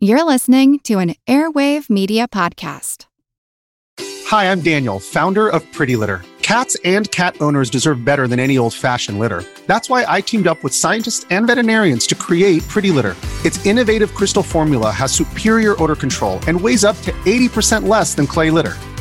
You're listening to an Airwave Media Podcast. Hi, I'm Daniel, founder of Pretty Litter. Cats and cat owners deserve better than any old fashioned litter. That's why I teamed up with scientists and veterinarians to create Pretty Litter. Its innovative crystal formula has superior odor control and weighs up to 80% less than clay litter.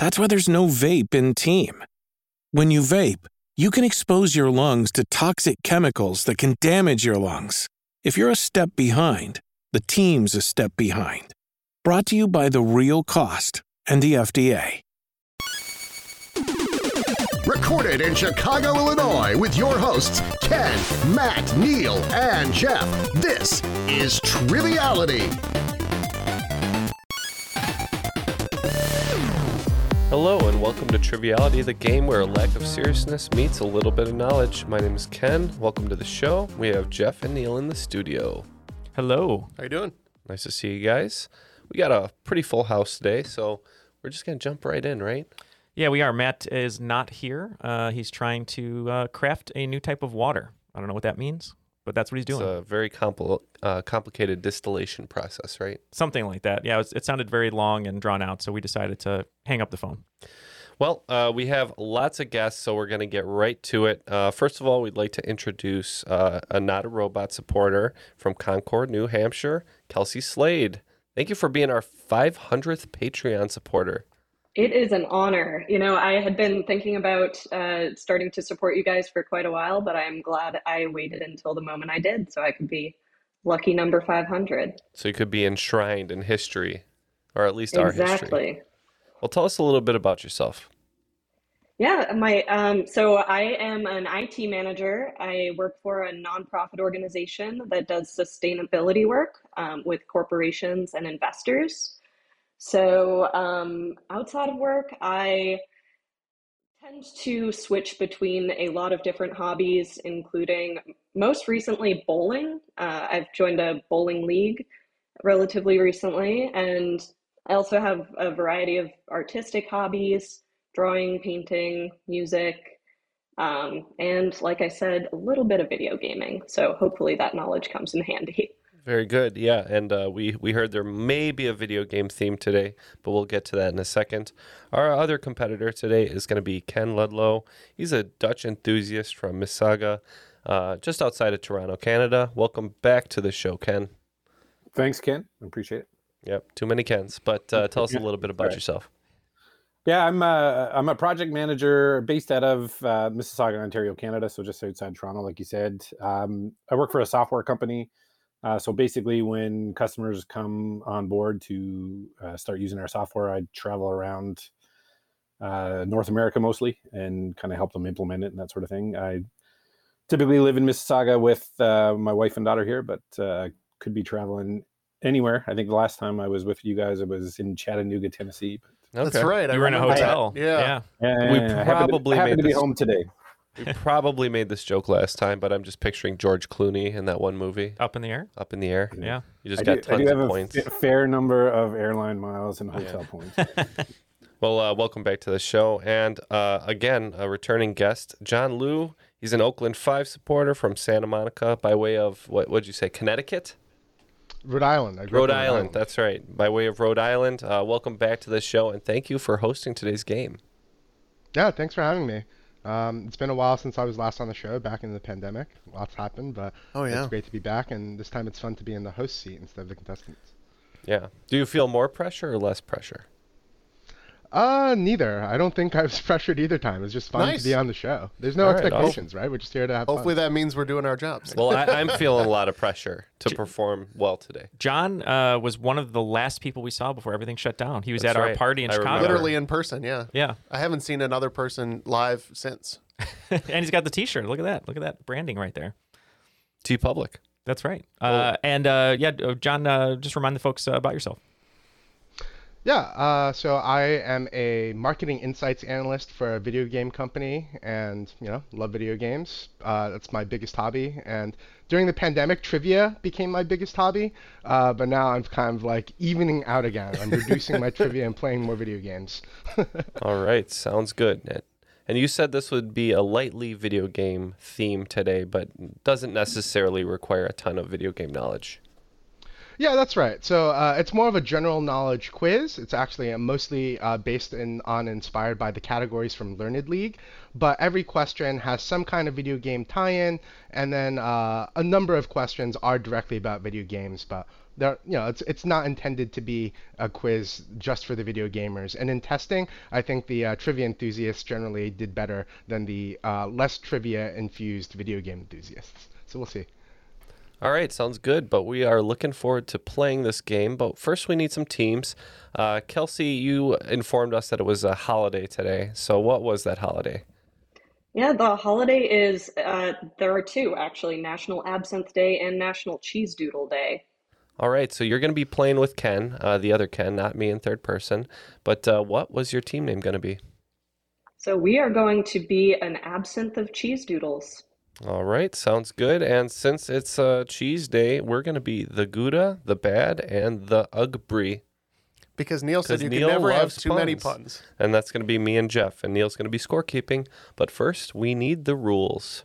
That's why there's no vape in team. When you vape, you can expose your lungs to toxic chemicals that can damage your lungs. If you're a step behind, the team's a step behind. Brought to you by The Real Cost and the FDA. Recorded in Chicago, Illinois, with your hosts, Ken, Matt, Neal, and Jeff. This is Triviality. Hello, and welcome to Triviality, the game where a lack of seriousness meets a little bit of knowledge. My name is Ken. Welcome to the show. We have Jeff and Neal in the studio. Hello. How you doing? Nice to see you guys. We got a pretty full house today, so we're just gonna jump right in, right? Yeah, we are. Matt is not here. Uh, he's trying to uh, craft a new type of water. I don't know what that means, but that's what he's doing. It's a very compl- uh, complicated distillation process, right? Something like that. Yeah, it, was, it sounded very long and drawn out, so we decided to hang up the phone. Well, uh, we have lots of guests, so we're going to get right to it. Uh, first of all, we'd like to introduce uh, a Not a Robot supporter from Concord, New Hampshire, Kelsey Slade. Thank you for being our 500th Patreon supporter. It is an honor. You know, I had been thinking about uh, starting to support you guys for quite a while, but I'm glad I waited until the moment I did so I could be lucky number 500. So you could be enshrined in history, or at least our history. Exactly. Well, tell us a little bit about yourself. Yeah, my um, so I am an IT manager. I work for a nonprofit organization that does sustainability work um, with corporations and investors. So um, outside of work, I tend to switch between a lot of different hobbies, including most recently bowling. Uh, I've joined a bowling league relatively recently, and I also have a variety of artistic hobbies drawing, painting, music, um, and like I said, a little bit of video gaming. So hopefully that knowledge comes in handy. Very good. Yeah, and uh, we we heard there may be a video game theme today, but we'll get to that in a second. Our other competitor today is going to be Ken Ludlow. He's a Dutch enthusiast from Mississauga, uh, just outside of Toronto, Canada. Welcome back to the show, Ken. Thanks, Ken. I appreciate it. Yep, too many Kens. But uh, tell us a little bit about right. yourself. Yeah, I'm a, I'm a project manager based out of uh, Mississauga, Ontario, Canada, so just outside Toronto, like you said. Um, I work for a software company. Uh, so basically, when customers come on board to uh, start using our software, I travel around uh, North America mostly and kind of help them implement it and that sort of thing. I typically live in Mississauga with uh, my wife and daughter here, but uh, could be traveling anywhere. I think the last time I was with you guys, it was in Chattanooga, Tennessee. That's right. I were in a remember that. hotel. Yeah. Yeah. We happened to- probably happened made to be this- home today. We probably made this joke last time, but I'm just picturing George Clooney in that one movie, Up in the air. Up in the Air. Yeah. You just I got do, I tons do have of a points. f- fair number of airline miles and Yeah. hotel points. Well, uh, welcome back to the show. And uh, again, a returning guest, John Liu. He's an Oakland 5 supporter from Santa Monica by way of, what would you say, Connecticut? Rhode Island. I grew Rhode up in Island. That's right. By way of Rhode Island. Uh, welcome back to the show, and thank you for hosting today's game. Yeah, thanks for having me. Um, it's been a while since I was last on the show, back in the pandemic. Lots happened, but Oh, yeah. it's great to be back, and this time it's fun to be in the host seat instead of the contestants. Yeah. Do you feel more pressure or less pressure? Uh, neither. I don't think I was pressured either time. It's just fun Nice. to be on the show. There's no All right, expectations, right? We're just here to have Hopefully fun. that means we're doing our jobs. Well, I, I'm feeling a lot of pressure to perform well today. John uh, was one of the last people we saw before everything shut down. He was That's at our party in I Chicago. remember. Literally in person, yeah. Yeah. I haven't seen another person live since. and he's got the T-shirt. Look at that. Look at that branding right there. TeePublic. That's right. Uh, and uh, yeah, uh, John, uh, just remind the folks uh, about yourself. Yeah, uh, so I am a marketing insights analyst for a video game company, and you know, love video games. Uh, that's my biggest hobby. And during the pandemic, trivia became my biggest hobby. Uh, but now I'm kind of like evening out again. I'm reducing my trivia and playing more video games. All right, sounds good. And you said this would be a lightly video game theme today, but doesn't necessarily require a ton of video game knowledge. Yeah, that's right. So uh, it's more of a general knowledge quiz. It's actually uh, mostly uh, based in, on inspired by the categories from Learned League, but every question has some kind of video game tie-in, and then uh, a number of questions are directly about video games. But they're, you know, it's it's not intended to be a quiz just for the video gamers. And in testing, I think the uh, trivia enthusiasts generally did better than the uh, less trivia infused video game enthusiasts. So we'll see. All right, sounds good. But we are looking forward to playing this game. But first, we need some teams. Uh, Kelsey, you informed us that it was a holiday today. So, what was that holiday? Yeah, the holiday is uh, there are two actually National Absinthe Day and National Cheese Doodle Day. All right, so you're going to be playing with Ken, uh, the other Ken, not me in third person. But uh, what was your team name going to be? So, we are going to be an absinthe of cheese doodles. All right, sounds good. And since it's uh, cheese day, we're going to be the Gouda, the Bad, and the Ugbri. Because Neal said you Neal can never have too many puns. And that's going to be me and Jeff. And Neal's going to be scorekeeping. But first, we need the rules.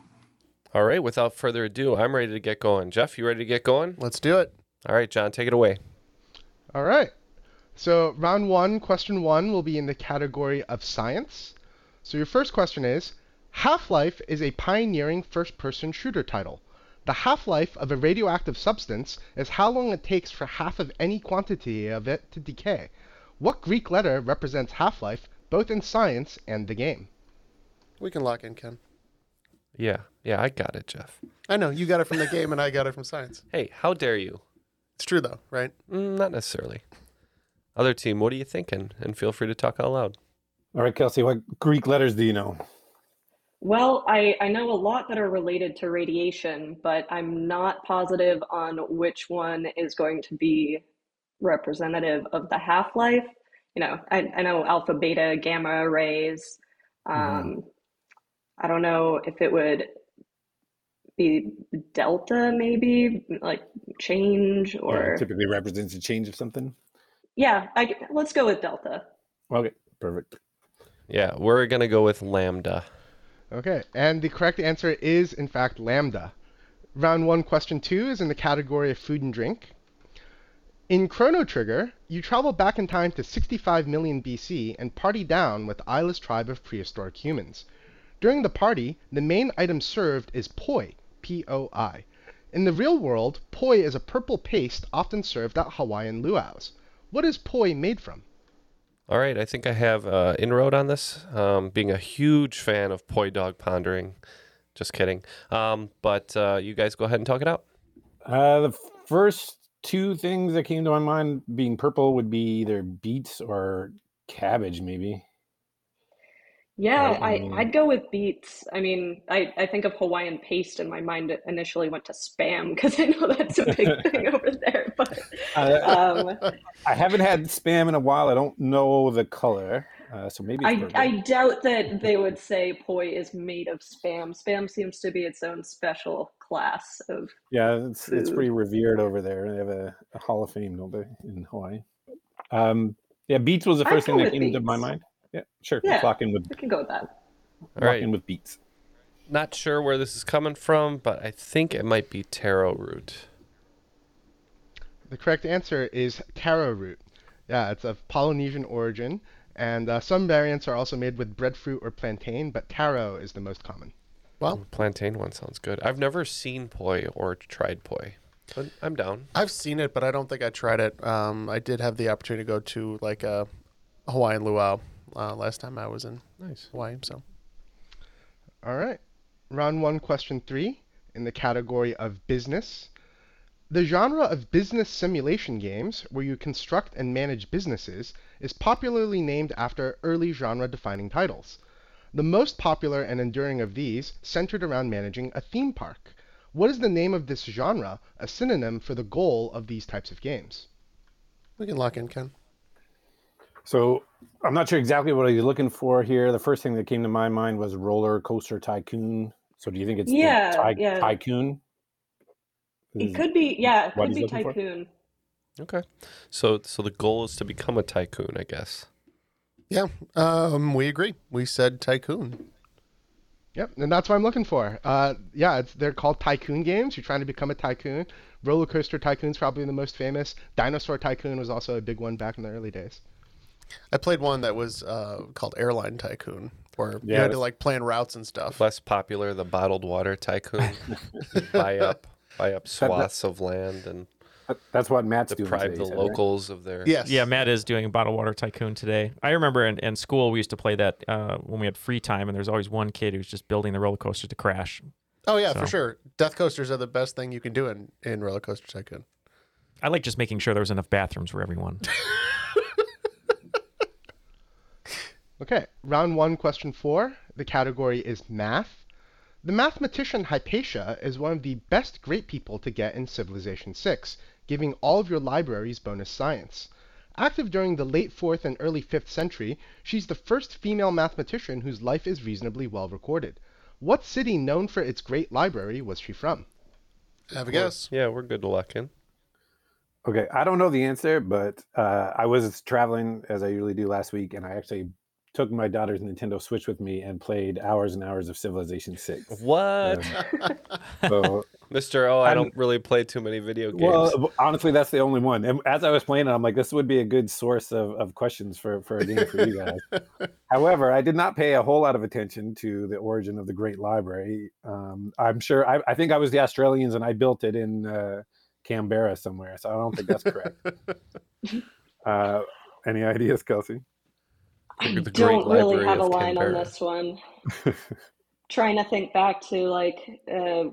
All right, without further ado, I'm ready to get going. Jeff, you ready to get going? Let's do it. All right, John, take it away. All right. So round one, question one will be in the category of science. So your first question is, Half-Life is a pioneering first-person shooter title. The half-life of a radioactive substance is how long it takes for half of any quantity of it to decay. What Greek letter represents half-life both in science and the game? We can lock in, Ken. Yeah, yeah, I got it, Jeff. I know. You got it from the game and I got it from science. Hey, how dare you? It's true, though, right? Mm, not necessarily. Other team, what are you thinking? And feel free to talk out loud. All right, Kelsey, what Greek letters do you know? Well, I, I know a lot that are related to radiation, but I'm not positive on which one is going to be representative of the half life. You know, I, I know alpha, beta, gamma rays. Um, Mm-hmm. I don't know if it would be delta, maybe like change or it typically represents a change of something. yeah. I, let's go with delta. Okay, perfect. Yeah, we're going to go with Lambda. Okay, and the correct answer is in fact lambda. Round one, question two is in the category of food and drink. In Chrono Trigger, you travel back in time to 65 million BC and party down with the eyeless tribe of prehistoric humans. During the party, the main item served is poi, P-O-I. In the real world, poi is a purple paste often served at Hawaiian luau's. What is poi made from? All right, I think I have uh, inroad on this. Um, being a huge fan of Poi Dog Pondering. Just kidding. Um, but uh, you guys go ahead and talk it out. Uh, the first two things that came to my mind being purple would be either beets or cabbage, maybe. Yeah, I I, I'd go with beets. I mean, I, I think of Hawaiian paste and my mind initially went to spam because I know that's a big thing over there. But um, I haven't had spam in a while. I don't know the color, uh, so maybe I. I doubt that they would say poi is made of spam. Spam seems to be its own special class of. Yeah, it's it's pretty revered over there. They have a, a Hall of Fame, don't they, in Hawaii? Um, yeah, beets was the first thing that came to my mind. Yeah, sure. Yeah, Let's lock in with we can go with that. All lock right. in with beets. Not sure where this is coming from, but I think it might be taro root. The correct answer is taro root. Yeah, it's of Polynesian origin, and uh, some variants are also made with breadfruit or plantain, but taro is the most common. Well, Plantain one sounds good. I've never seen poi or tried poi. But I'm down. I've seen it, but I don't think I tried it. Um, I did have the opportunity to go to like a Hawaiian luau uh, last time I was in Nice. Hawaii. So All right. Round one, question three, in the category of business. The genre of business simulation games, where you construct and manage businesses, is popularly named after early genre defining titles. The most popular and enduring of these centered around managing a theme park. What is the name of this genre, a synonym for the goal of these types of games? we can lock in, Ken. So I'm not sure exactly what you're looking for here. The first thing that came to my mind was roller coaster tycoon. So do you think it's the Yeah, ty- yeah. tycoon? It could be, yeah, it could be looking for? Tycoon. Okay. So so the goal is to become a tycoon, I guess. Yeah, um, we agree. We said tycoon. Yep, and that's what I'm looking for. Uh, yeah, it's, they're called tycoon games. You're trying to become a tycoon. Roller Coaster Tycoon's probably the most famous. Dinosaur Tycoon was also a big one back in the early days. I played one that was uh, called Airline Tycoon, where you had to like plan routes and stuff. Less popular, the bottled water tycoon. buy up buy up swaths of land and That's what Matt's doing. deprive the he said, right? locals of their Yes. Yeah, Matt is doing Bottled Water Tycoon today. I remember in, in school we used to play that uh, when we had free time, and there's always one kid who's just building the roller coaster to crash. Oh yeah, for sure. Death coasters are the best thing you can do in in Roller Coaster Tycoon. I like just making sure there was enough bathrooms for everyone. Okay, round one, question four. The category is math. The mathematician Hypatia is one of the best great people to get in Civilization 6, giving all of your libraries bonus science. Active during the late 4th and early 5th century, she's the first female mathematician whose life is reasonably well recorded. What city known for its great library was she from? Have a guess. Yeah, we're good to lock in. Okay, I don't know the answer, but uh, I was traveling as I usually do last week, and I actually took my daughter's Nintendo Switch with me and played hours and hours of Civilization Six. What? So, Mr. Oh, I I'm- don't really play too many video games. well, honestly, that's the only one. And as I was playing it, I'm like, this would be a good source of, of questions for, for a game for you guys. However, I did not pay a whole lot of attention to the origin of the Great Library. Um, I'm sure, I, I think I was the Australians and I built it in uh, Canberra somewhere. So I don't think that's correct. uh, any ideas, Kelsey? I The don't really have a of line on this one. Trying to think back to like uh,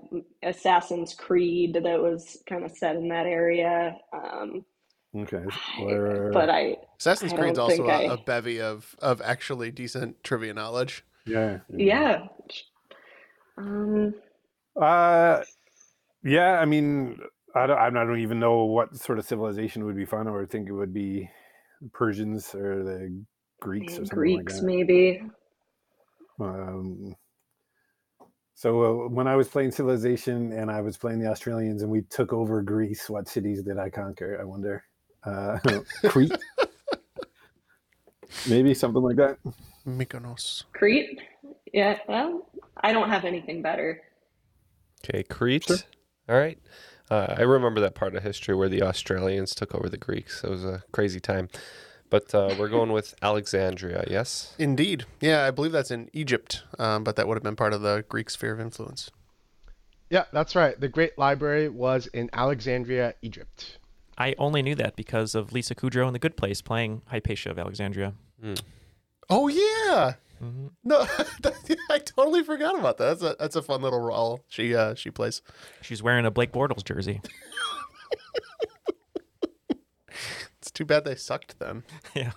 Assassin's Creed that was kind of set in that area. Um, Okay. Where, but I, Assassin's I Creed's also think a, I- a bevy of of actually decent trivia knowledge. yeah. yeah. Um, Uh, yeah. I mean, I don't, I don't even know what sort of civilization would be fun. I would think it would be Persians or the Greeks or something Greeks, like that. maybe. Um, so uh, when I was playing Civilization and I was playing the Australians and we took over Greece, what cities did I conquer? I wonder. Uh, Crete, maybe something like that. Mykonos. Crete? Yeah, well, I don't have anything better. Okay, Crete. All right. Uh, I remember that part of history where the Australians took over the Greeks. It was a crazy time. But uh, we're going with Alexandria, yes? Indeed. Yeah, I believe that's in Egypt, um, but that would have been part of the Greek sphere of influence. Yeah, that's right. The Great Library was in Alexandria, Egypt. I only knew that because of Lisa Kudrow in The Good Place playing Hypatia of Alexandria. Oh yeah. Mhm. No, I totally forgot about that. That's a that's a fun little role she uh, she plays. She's wearing a Blake Bortles jersey. It's too bad they sucked then. yeah.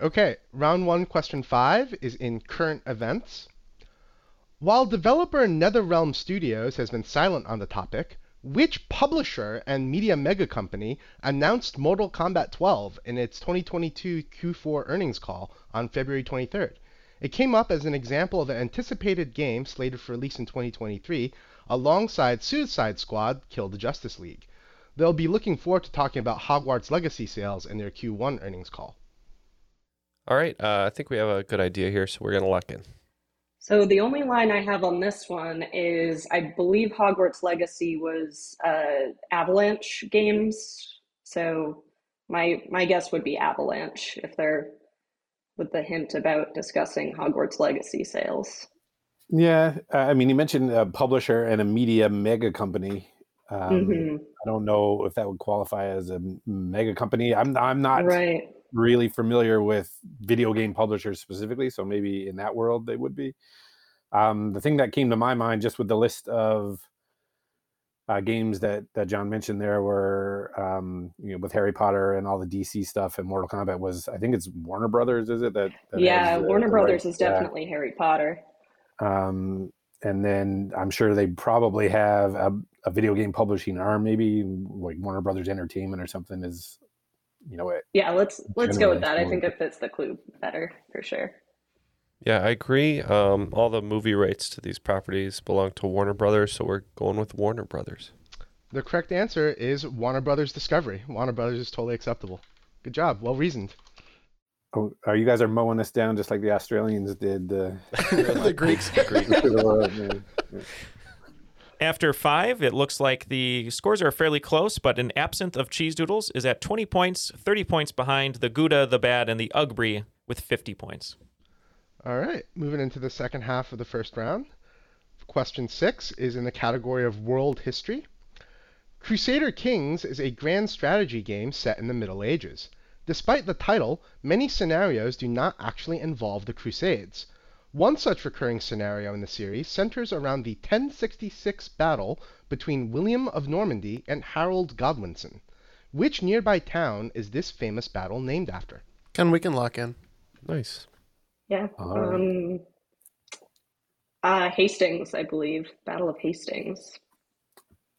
Okay, round one, question five is in current events. While developer NetherRealm Studios has been silent on the topic, which publisher and media mega company announced Mortal Kombat 12 in its 2022 Q4 earnings call on February 23rd? It came up as an example of an anticipated game slated for release in 2023 alongside Suicide Squad Kill the Justice League. They'll be looking forward to talking about Hogwarts Legacy sales in their Q1 earnings call. All right. Uh, I think we have a good idea here, so we're going to lock in. So the only line I have on this one is I believe Hogwarts Legacy was uh, Avalanche Games. So my my guess would be Avalanche if they're with the hint about discussing Hogwarts Legacy sales. Yeah, I mean, you mentioned a publisher and a media mega company. Um, Mhm. I don't know if that would qualify as a mega company. I'm I'm not Right. really familiar with video game publishers specifically, so maybe in that world they would be. Um, the thing that came to my mind just with the list of uh, games that that John mentioned there were um, you know with Harry Potter and all the DC stuff and Mortal Kombat was I think it's Warner Brothers is it that, that Yeah, the- Warner the Brothers rights? is definitely Harry Potter. Um, and then I'm sure they probably have a, a video game publishing arm, maybe like Warner Brothers Entertainment or something. Is you know it? Yeah, let's let's go with Generally, that. I think it fits the clue better for sure. Yeah, I agree. Um, all the movie rights to these properties belong to Warner Brothers, so we're going with Warner Brothers. The correct answer is Warner Brothers Discovery. Warner Brothers is totally acceptable. Good job. Well reasoned. Oh, are you guys are mowing this down just like the Australians did? Uh, the Greeks. After five, it looks like the scores are fairly close, but an absinthe of Cheese Doodles is at 20 points, 30 points behind the Gouda, the Bad, and the Ugbri with 50 points. All right, moving into the second half of the first round. Question six is in the category of world history. Crusader Kings is a grand strategy game set in the Middle Ages. Despite the title, many scenarios do not actually involve the Crusades. One such recurring scenario in the series centers around the 1066 battle between William of Normandy and Harold Godwinson. Which nearby town is this famous battle named after? Ken, we can lock in. Nice. Yeah. All right. Um, uh, Hastings, I believe. Battle of Hastings.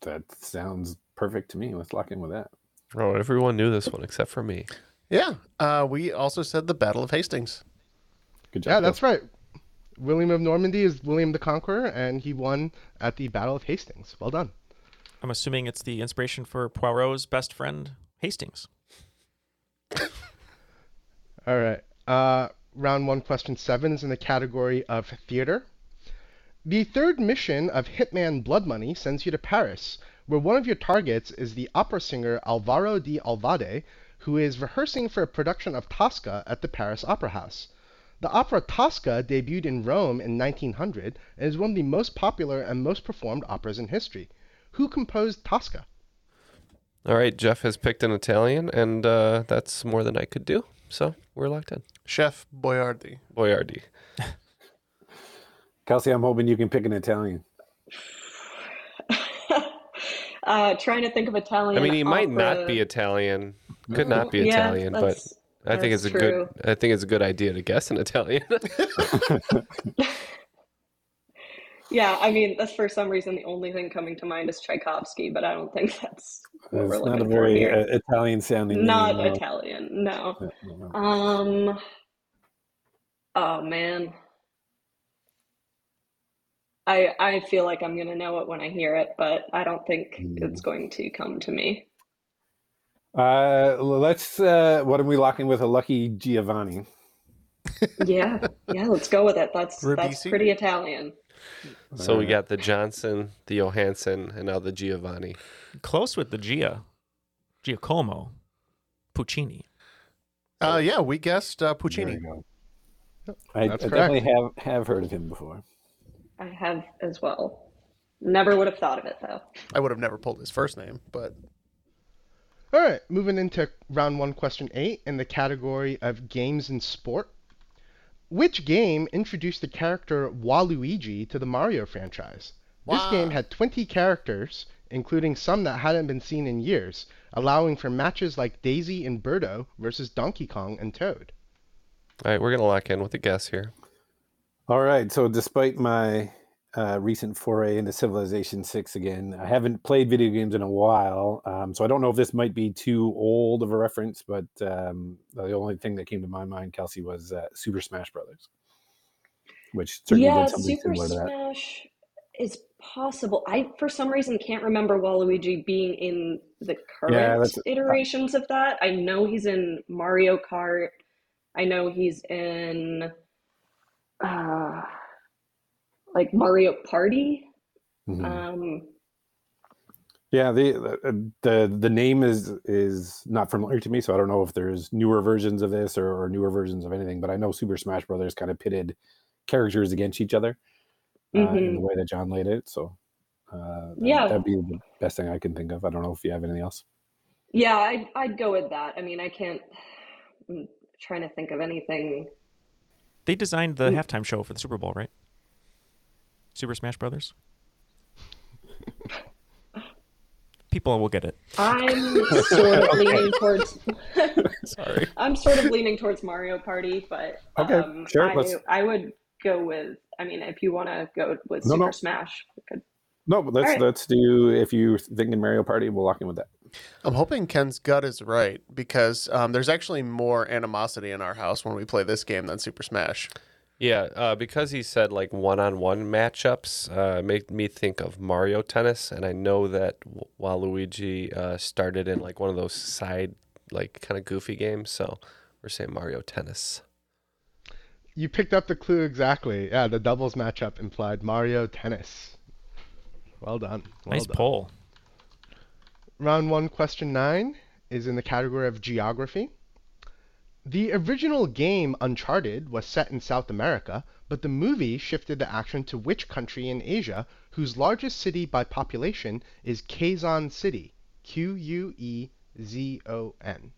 that sounds perfect to me. Let's lock in with that. Oh, everyone knew this one except for me. Yeah. Uh, we also said the Battle of Hastings. Good job. Yeah, that's right. William of Normandy is William the Conqueror, and he won at the Battle of Hastings. Well done. I'm assuming it's the inspiration for Poirot's best friend, Hastings. All right. Uh, round one, question seven is in the category of theater. The third mission of Hitman Blood Money sends you to Paris, where one of your targets is the opera singer Alvaro de Alvade, who is rehearsing for a production of Tosca at the Paris Opera House. The opera Tosca debuted in Rome in 1900 and is one of the most popular and most performed operas in history. Who composed Tosca? All right, Jeff has picked an Italian, and uh, that's more than I could do. So we're locked in. Chef Boyardee. Boyardee. Kelsey, I'm hoping you can pick an Italian. uh, trying to think of Italian. I mean, he might not be Italian. Could not be Yeah, Italian, but that's- I think it's that's a true. good. I think it's a good idea to guess an Italian. Yeah, I mean, that's for some reason the only thing coming to mind is Tchaikovsky, but I don't think that's what we're It's not a very uh, Italian sounding. Not name. Italian, no. No, no, no. Um. Oh man. I I feel like I'm gonna know it when I hear it, but I don't think Hmm. it's going to come to me. Uh, let's. Uh, what are we locking with? A lucky Giovanni. Yeah, yeah, let's go with it. That's that's pretty Italian. so we Uh, got the Johnson, the Johansson, and now the Giovanni. Close with the Gia, Giacomo, Puccini. Uh, yeah, we guessed uh, Puccini. you go. I, I definitely have have heard of him before. I have as well. Never would have thought of it though. I would have never pulled his first name, but All right, moving into round one, question eight, in the category of games and sport. Which game introduced the character Waluigi to the Mario franchise? This game had 20 characters, including some that hadn't been seen in years, allowing for matches like Daisy and Birdo versus Donkey Kong and Toad. All right, we're gonna lock in with a guess here. All right. So, despite my uh, recent foray into Civilization Six again, I haven't played video games in a while, um, so I don't know if this might be too old of a reference. But um, the only thing that came to my mind, Kelsey, was uh, Super Smash Brothers, which certainly yeah, did something Super similar to that. Smash is possible. I for some reason can't remember Waluigi being in the current that's- iterations of that. I know he's in Mario Kart. I know he's in uh like Mario Party. Mhm. Um Yeah, the, the the the name is is not familiar to me, so I don't know if there's newer versions of this or, or newer versions of anything. But I know Super Smash Brothers kind of pitted characters against each other uh, in mhm. the way that John laid it. So Uh, Yeah. that'd be the best thing I can think of. I don't know if you have anything else. Yeah, I'd, I'd go with that. I mean, I can't. I'm trying to think of anything. They designed the halftime show for the Super Bowl, right? Super Smash Brothers. People will get it. I'm sort of leaning towards. Sorry. I'm sort of leaning towards Mario Party, but Okay, um, sure, I, let's- I would go with. I mean, if you want to go with No, Super no. Smash, we could. No, but let's All right. let's do. If you're thinking Mario Party, we'll lock in with that. I'm hoping Ken's gut is right because um, there's actually more animosity in our house when we play this game than Super Smash. Yeah, uh, because he said like one-on-one matchups, uh, made me think of Mario Tennis, and I know that W- Waluigi uh, started in like one of those side, like kind of goofy games. So we're saying Mario Tennis. You picked up the clue exactly. Yeah, the doubles matchup implied Mario Tennis. Well done. Well nice done. poll. Round one, question nine is in the category of geography. The original game Uncharted was set in South America, but the movie shifted the action to which country in Asia whose largest city by population is Quezon City? Q U E Z O N.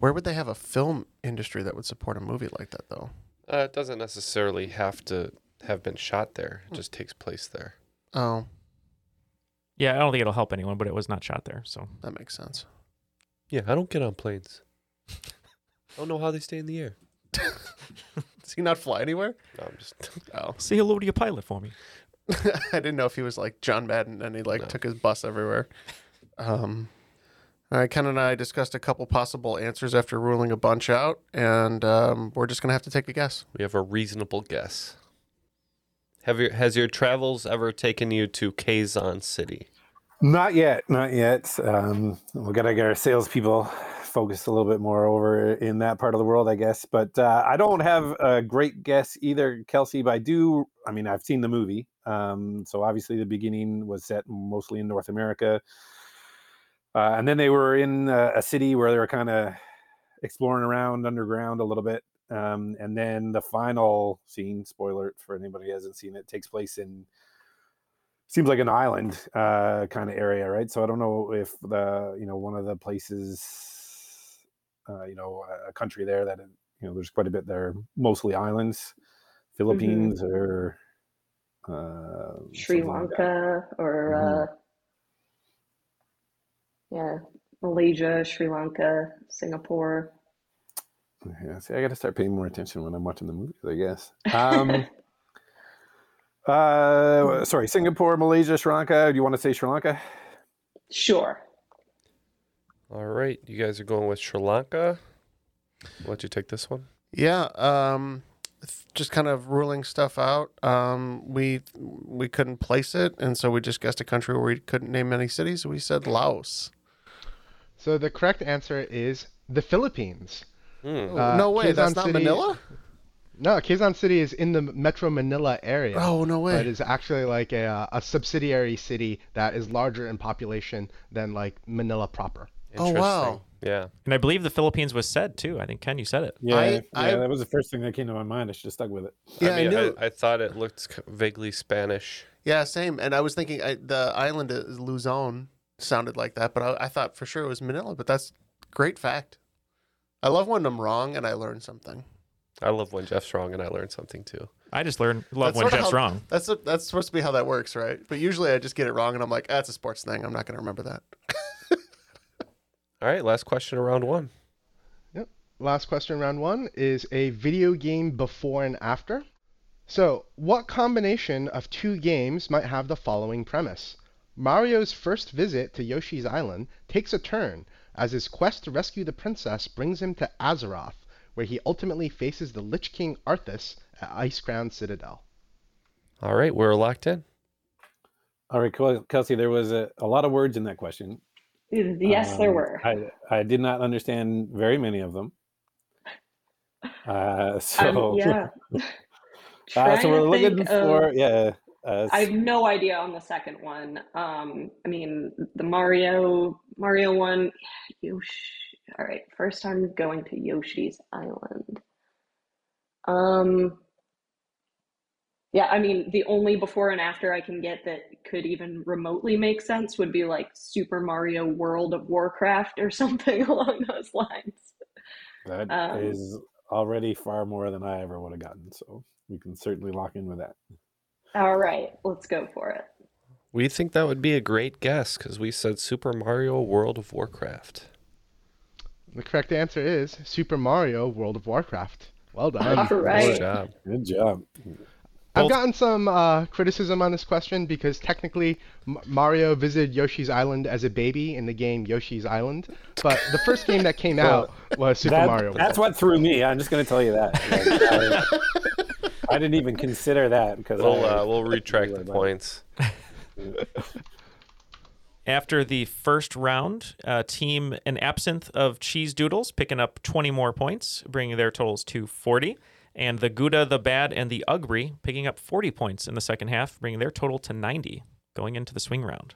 Where would they have a film industry that would support a movie like that, though? Uh, it doesn't necessarily have to have been shot there; it just takes place there. Oh, Yeah, I don't think it'll help anyone, but it was not shot there. So that makes sense. Yeah, I don't get on planes. I don't know how they stay in the air. Does he not fly anywhere? No, I'm just. Oh, say hello to your pilot for me. I didn't know if he was like John Madden and he like No. took his bus everywhere. Um, all right, Ken and I discussed a couple possible answers after ruling a bunch out, and um, we're just gonna have to take a guess. We have a reasonable guess. Have your has your travels ever taken you to Quezon City? Not yet, not yet. Um, we got to get our salespeople focused a little bit more over in that part of the world, I guess. But uh, I don't have a great guess either, Kelsey. But I do. I mean, I've seen the movie, um, so obviously the beginning was set mostly in North America, uh, and then they were in a, a city where they were kind of exploring around underground a little bit. Um, and then the final scene, spoiler for anybody who hasn't seen it, takes place in seems like an island uh, kind of area, right? So I don't know if the you know one of the places, uh, you know, a country there that you know there's quite a bit there, mostly islands, Philippines or uh, Sri something like. Lanka or uh, yeah, Malaysia, Sri Lanka, Singapore. Yeah, see, I got to start paying more attention when I'm watching the movies, I guess. Um, uh, sorry, Singapore, Malaysia, Sri Lanka. Do you want to say Sri Lanka? Sure. All right, you guys are going with Sri Lanka. I'll let you take this one. Yeah, um, just kind of ruling stuff out. Um, we we couldn't place it, and so we just guessed a country where we couldn't name any cities. We said Laos. So the correct answer is the Philippines. Hmm. Uh, no way, that's not City- Manila. No, Quezon City is in the Metro Manila area. Oh no way! But is actually like a, uh, a subsidiary city that is larger in population than like Manila proper. Oh, wow. Interesting. Yeah. And I believe the Philippines was said too. I think Ken, you said it. Yeah, I- yeah, I- that was the first thing that came to my mind. I should have stuck with it. Yeah, I mean, I knew. I, thought it looked vaguely Spanish. Yeah, same. And I was thinking I, the island is Luzon sounded like that, but I, I thought for sure it was Manila. But that's great fact. I love when I'm wrong and I learn something. I love when Jeff's wrong, and I learn something too. I just learned love That's when Jeff's how- wrong. That's a, that's supposed to be how that works, right? But usually I just get it wrong and I'm like, ah, that's a sports thing. I'm not going to remember that. All right, last question of round one. Yep. Last question, round one, is a video game before and after. So, what combination of two games might have the following premise? Mario's first visit to Yoshi's Island takes a turn as his quest to rescue the princess brings him to Azeroth, where he ultimately faces the Lich King Arthas at Icecrown Citadel. All right, we're locked in. All right, Kel- Kelsey, there was a, a lot of words in that question. Yes, there Um, were. I, I did not understand very many of them. Uh, Um, so, yeah. uh, so we're looking for, of- yeah. Uh, I have no idea on the second one. Um, I mean, the Mario Mario one, Yoshi. All right, first I'm going to Yoshi's Island. Um, Yeah, I mean, the only before and after I can get that could even remotely make sense would be like Super Mario World of Warcraft or something along those lines. That Um, is already far more than I ever would have gotten. So we can certainly lock in with that. All right, let's go for it. We think that would be a great guess because we said Super Mario World of Warcraft. The correct answer is Super Mario World of Warcraft. Well done. All right. Good job. Good job. I've gotten some uh, criticism on this question because technically M- Mario visited Yoshi's Island as a baby in the game Yoshi's Island, but the first game that came out was Super That- Mario. That's what threw me. I'm just going to tell you that. Like, I, I didn't even consider that because We'll I, uh, we'll retract the points. After the first round, uh, team an absinthe of cheese doodles picking up 20 more points, bringing their totals to 40. And the Gouda, the Bad, and the Ugly picking up 40 points in the second half, bringing their total to 90 going into the swing round.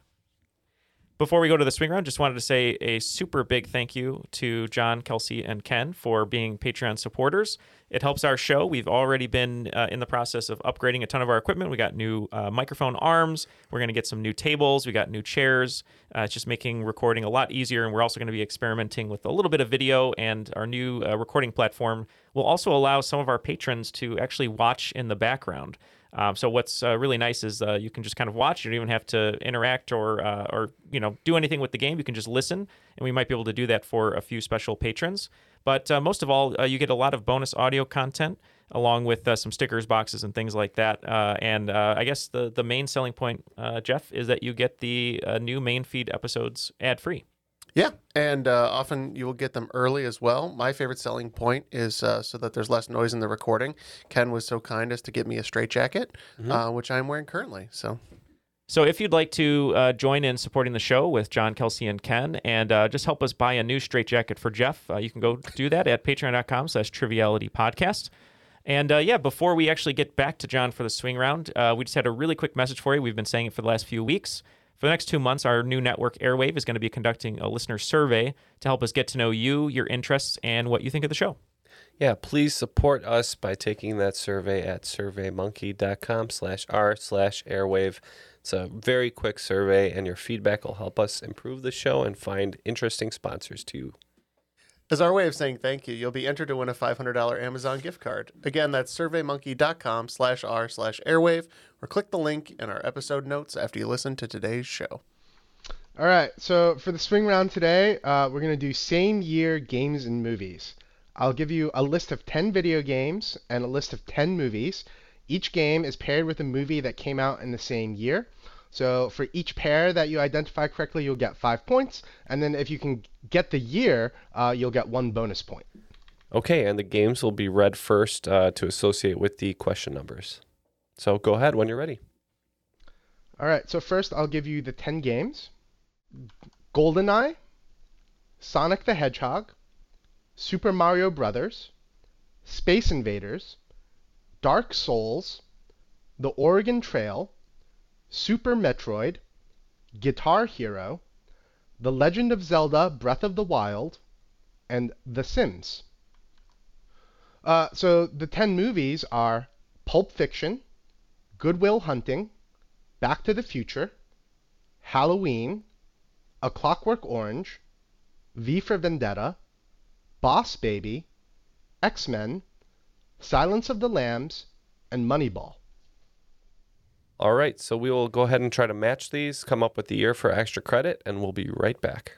Before we go to the swing round, just wanted to say a super big thank you to John, Kelsey, and Ken for being Patreon supporters. It helps our show. We've already been uh, in the process of upgrading a ton of our equipment. We got new uh, microphone arms. We're going to get some new tables. We got new chairs. Uh, it's just making recording a lot easier. And we're also going to be experimenting with a little bit of video. And our new uh, recording platform will also allow some of our patrons to actually watch in the background. Um, so what's uh, really nice is uh, you can just kind of watch. You don't even have to interact or uh, or you know do anything with the game. You can just listen, and we might be able to do that for a few special patrons. But uh, most of all, uh, you get a lot of bonus audio content along with uh, some stickers, boxes, and things like that. And I guess the the main selling point, Jeff, is that you get the new main feed episodes ad free. Yeah, and uh, often you will get them early as well. My favorite selling point is uh, so that there's less noise in the recording. Ken was so kind as to get me a straitjacket, Mhm. uh, which I'm wearing currently. So So if you'd like to uh, join in supporting the show with John, Kelsey, and Ken, and uh, just help us buy a new straitjacket for Jeff, uh, you can go do that at patreon.com slash triviality podcast. And uh, yeah, before we actually get back to John for the swing round, uh, we just had a really quick message for you. We've been saying it for the last few weeks. For the next two months, our new network, Airwave, is going to be conducting a listener survey to help us get to know you, your interests, and what you think of the show. Yeah, please support us by taking that survey at surveymonkey.com slash r slash airwave. It's a very quick survey, and your feedback will help us improve the show and find interesting sponsors too. As our way of saying thank you, you'll be entered to win a $500 Amazon gift card. Again, that's surveymonkey.com slash r slash airwave, or click the link in our episode notes after you listen to today's show. All right, so for the swing round today, uh, we're going to do same year games and movies. I'll give you a list of 10 video games and a list of 10 movies. Each game is paired with a movie that came out in the same year. So for each pair that you identify correctly, you'll get five points. And then if you can get the year, uh, you'll get one bonus point. Okay, and the games will be read first uh, to associate with the question numbers. So go ahead when you're ready. All right, so first I'll give you the 10 games GoldenEye, Sonic the Hedgehog, Super Mario Brothers, Space Invaders, Dark Souls, The Oregon Trail, Super Metroid, Guitar Hero, The Legend of Zelda Breath of the Wild, and The Sims. Uh, so the 10 movies are Pulp Fiction, Good Will Hunting, Back to the Future, Halloween, A Clockwork Orange, V for Vendetta, Boss Baby, X Men, Silence of the Lambs, and Moneyball. All right, so we will go ahead and try to match these, come up with the year for extra credit, and we'll be right back.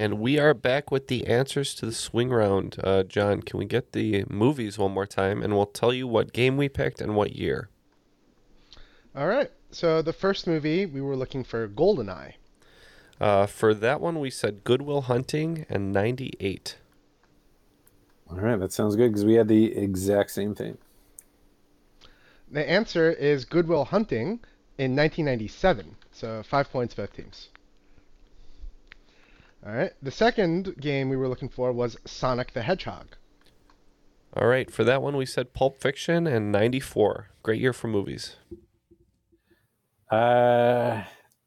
And we are back with the answers to the swing round. Uh, John, can we get the movies one more time? And we'll tell you what game we picked and what year. All right. So the first movie we were looking for Goldeneye. Uh, for that one, we said Good Will Hunting and 98. All right, that sounds good because we had the exact same thing. The answer is Good Will Hunting in 1997. So five points both teams. All right. The second game we were looking for was Sonic the Hedgehog. All right. For that one, we said Pulp Fiction and 94. Great year for movies. Uh,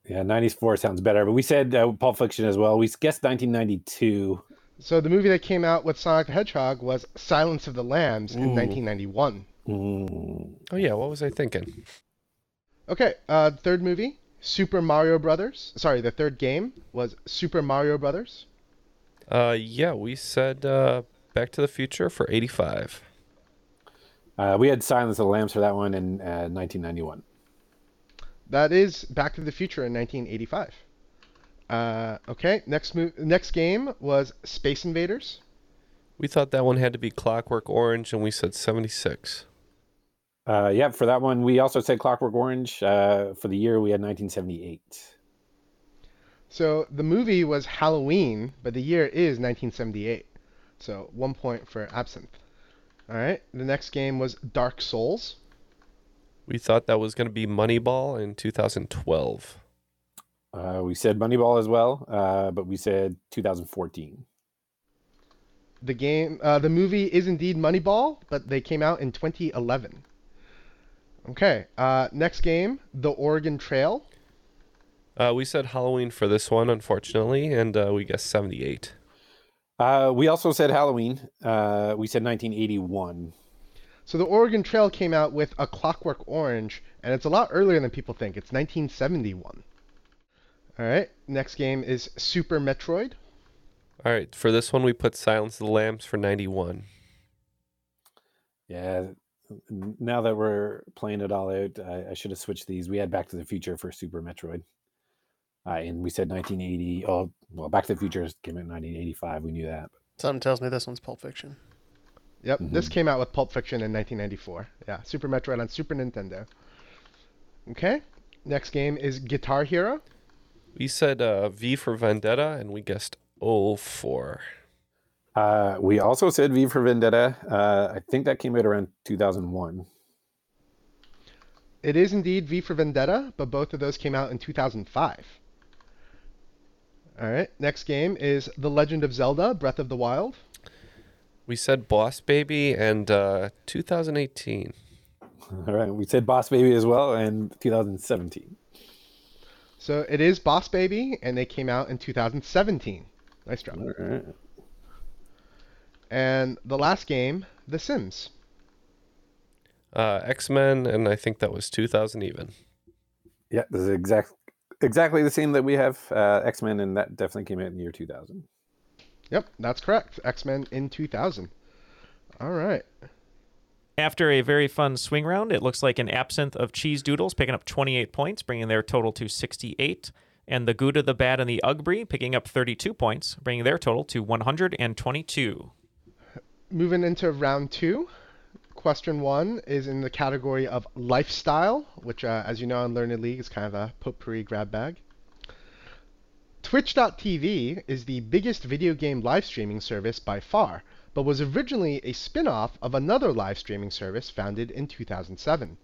yeah, 94 sounds better, but we said uh, Pulp Fiction as well. We guessed 1992. So the movie that came out with Sonic the Hedgehog was Silence of the Lambs in Ooh. 1991. Oh, yeah. What was I thinking? Okay. Uh, third movie, Super Mario Brothers. Sorry, the third game was Super Mario Brothers. Uh, yeah, we said uh, Back to the Future for 85. Uh, we had Silence of the Lambs for that one in uh, 1991. That is Back to the Future in 1985. Uh, okay, next mo- next game was Space Invaders. We thought that one had to be Clockwork Orange, and we said 76. Uh, yeah, for that one, we also said Clockwork Orange. Uh, for the year, we had 1978. So the movie was Halloween, but the year is 1978. So one point for Absinthe. All right, the next game was Dark Souls. We thought that was going to be Moneyball in 2012. Uh, we said Moneyball as well, uh, but we said 2014. The game, uh, the movie is indeed Moneyball, but they came out in 2011. Okay, uh, next game, The Oregon Trail. Uh, we said Halloween for this one, unfortunately, and uh, we guessed 78. Uh, we also said Halloween. Uh, we said 1981. So the Oregon Trail came out with A Clockwork Orange, and it's a lot earlier than people think. It's 1971. All right, next game is Super Metroid. All right, for this one, we put Silence of the Lambs for 91. Yeah, n- now that we're playing it all out, I, I should have switched these. We had Back to the Future for Super Metroid. Uh, and we said 1980. Oh, well, Back to the Future came out in 1985. We knew that. Something tells me this one's Pulp Fiction. Yep, this came out with Pulp Fiction in 1994. Yeah, Super Metroid on Super Nintendo. Okay, next game is Guitar Hero. We said uh, V for Vendetta, and we guessed 04. Uh, we also said V for Vendetta. Uh, I think that came out around 2001. It is indeed V for Vendetta, but both of those came out in 2005. All right, next game is The Legend of Zelda: Breath of the Wild. We said Boss Baby and uh, 2018. All right, we said Boss Baby as well, and 2017. So it is Boss Baby, and they came out in 2017. Nice job. All right. And the last game, The Sims. Uh, X Men, and I think that was 2000 even. Yeah, this is exact, exactly the same that we have uh, X Men, and that definitely came out in the year 2000. Yep, that's correct. X Men in 2000. All right. After a very fun swing round, it looks like an absinthe of cheese doodles picking up 28 points, bringing their total to 68. And the Gouda, the Bad, and the Ugbri picking up 32 points, bringing their total to 122. Moving into round two. Question one is in the category of lifestyle, which, uh, as you know, in Learned League is kind of a potpourri grab bag. Twitch.tv is the biggest video game live streaming service by far, but was originally a spin off of another live streaming service founded in 2007.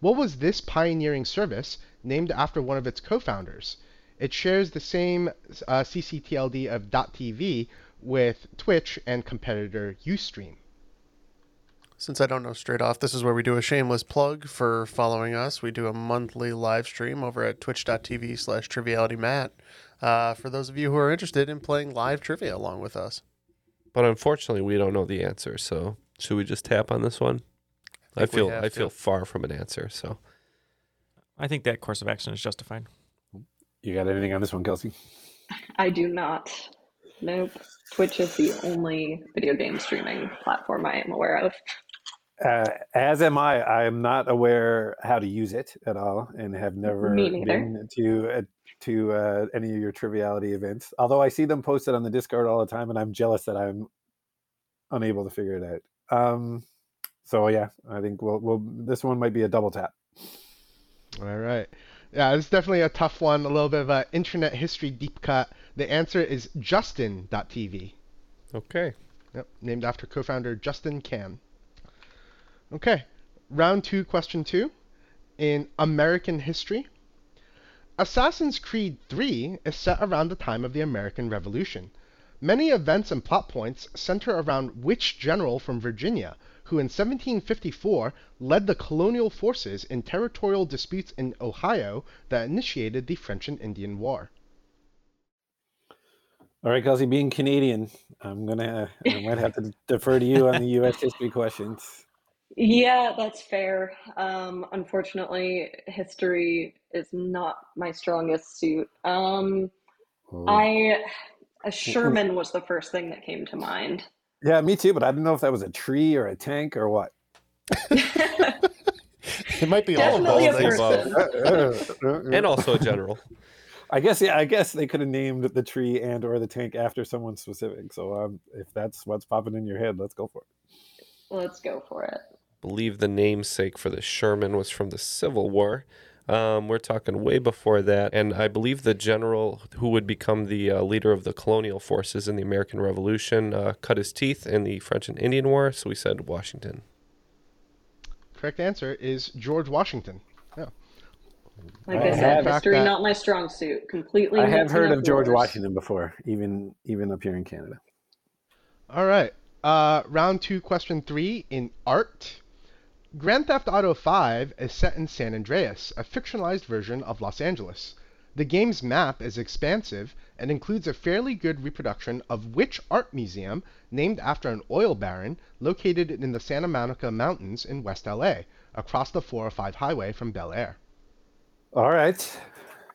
What was this pioneering service named after one of its co founders? It shares the same uh, CCTLD of .tv with Twitch and competitor Ustream. Since I don't know straight off, this is where we do a shameless plug for following us. We do a monthly live stream over at twitch.tv slash trivialitymat uh, for those of you who are interested in playing live trivia along with us. But unfortunately, we don't know the answer. So should we just tap on this one? I, think we feel I to. feel far from an answer. So I think that course of action is justified. You got anything on this one, Kelsey? I do not. Nope. Twitch is the only video game streaming platform I am aware of. Uh, as am I. I am not aware how to use it at all, and have never been to uh, to uh, any of your triviality events. Although I see them posted on the Discord all the time, and I'm jealous that I'm unable to figure it out. Um, so yeah, I think we'll, we'll this one might be a double tap. All right. Yeah, it's definitely a tough one. A little bit of an internet history deep cut. The answer is Justin.tv. Okay. Yep, named after co-founder Justin Kan. Okay, round two, question two. In American history, Assassin's Creed 3 is set around the time of the American Revolution. Many events and plot points center around which general from Virginia, who in 1754 led the colonial forces in territorial disputes in Ohio that initiated the French and Indian War. All right, Kelsey, being Canadian, I'm gonna I might have to defer to you on the U.S. history questions. Yeah, that's fair. Um, unfortunately, history is not my strongest suit. Um, Oh. I a Sherman was the first thing that came to mind. Yeah, me too, but I didn't know if that was a tree or a tank or what. It might be all of Definitely a those things. Uh, uh, uh, and also a general. I guess yeah, I guess they could have named the tree and or the tank after someone specific. So um, if that's what's popping in your head, let's go for it. Let's go for it. believe the namesake for the Sherman was from the Civil War. Um, we're talking way before that, and I believe the general who would become the uh, leader of the colonial forces in the American Revolution uh, cut his teeth in the French and Indian War, so we said Washington. Correct answer is George Washington. Yeah. Like I I, said, history that- not my strong suit. Completely. I have heard of George wars. Washington before, even even up here in Canada. All right. Uh, round two, question three in art. Grand Theft Auto V is set in San Andreas, a fictionalized version of Los Angeles. The game's map is expansive and includes a fairly good reproduction of which art museum named after an oil baron located in the Santa Monica Mountains in West LA, across the 405 highway from Bel Air. All right,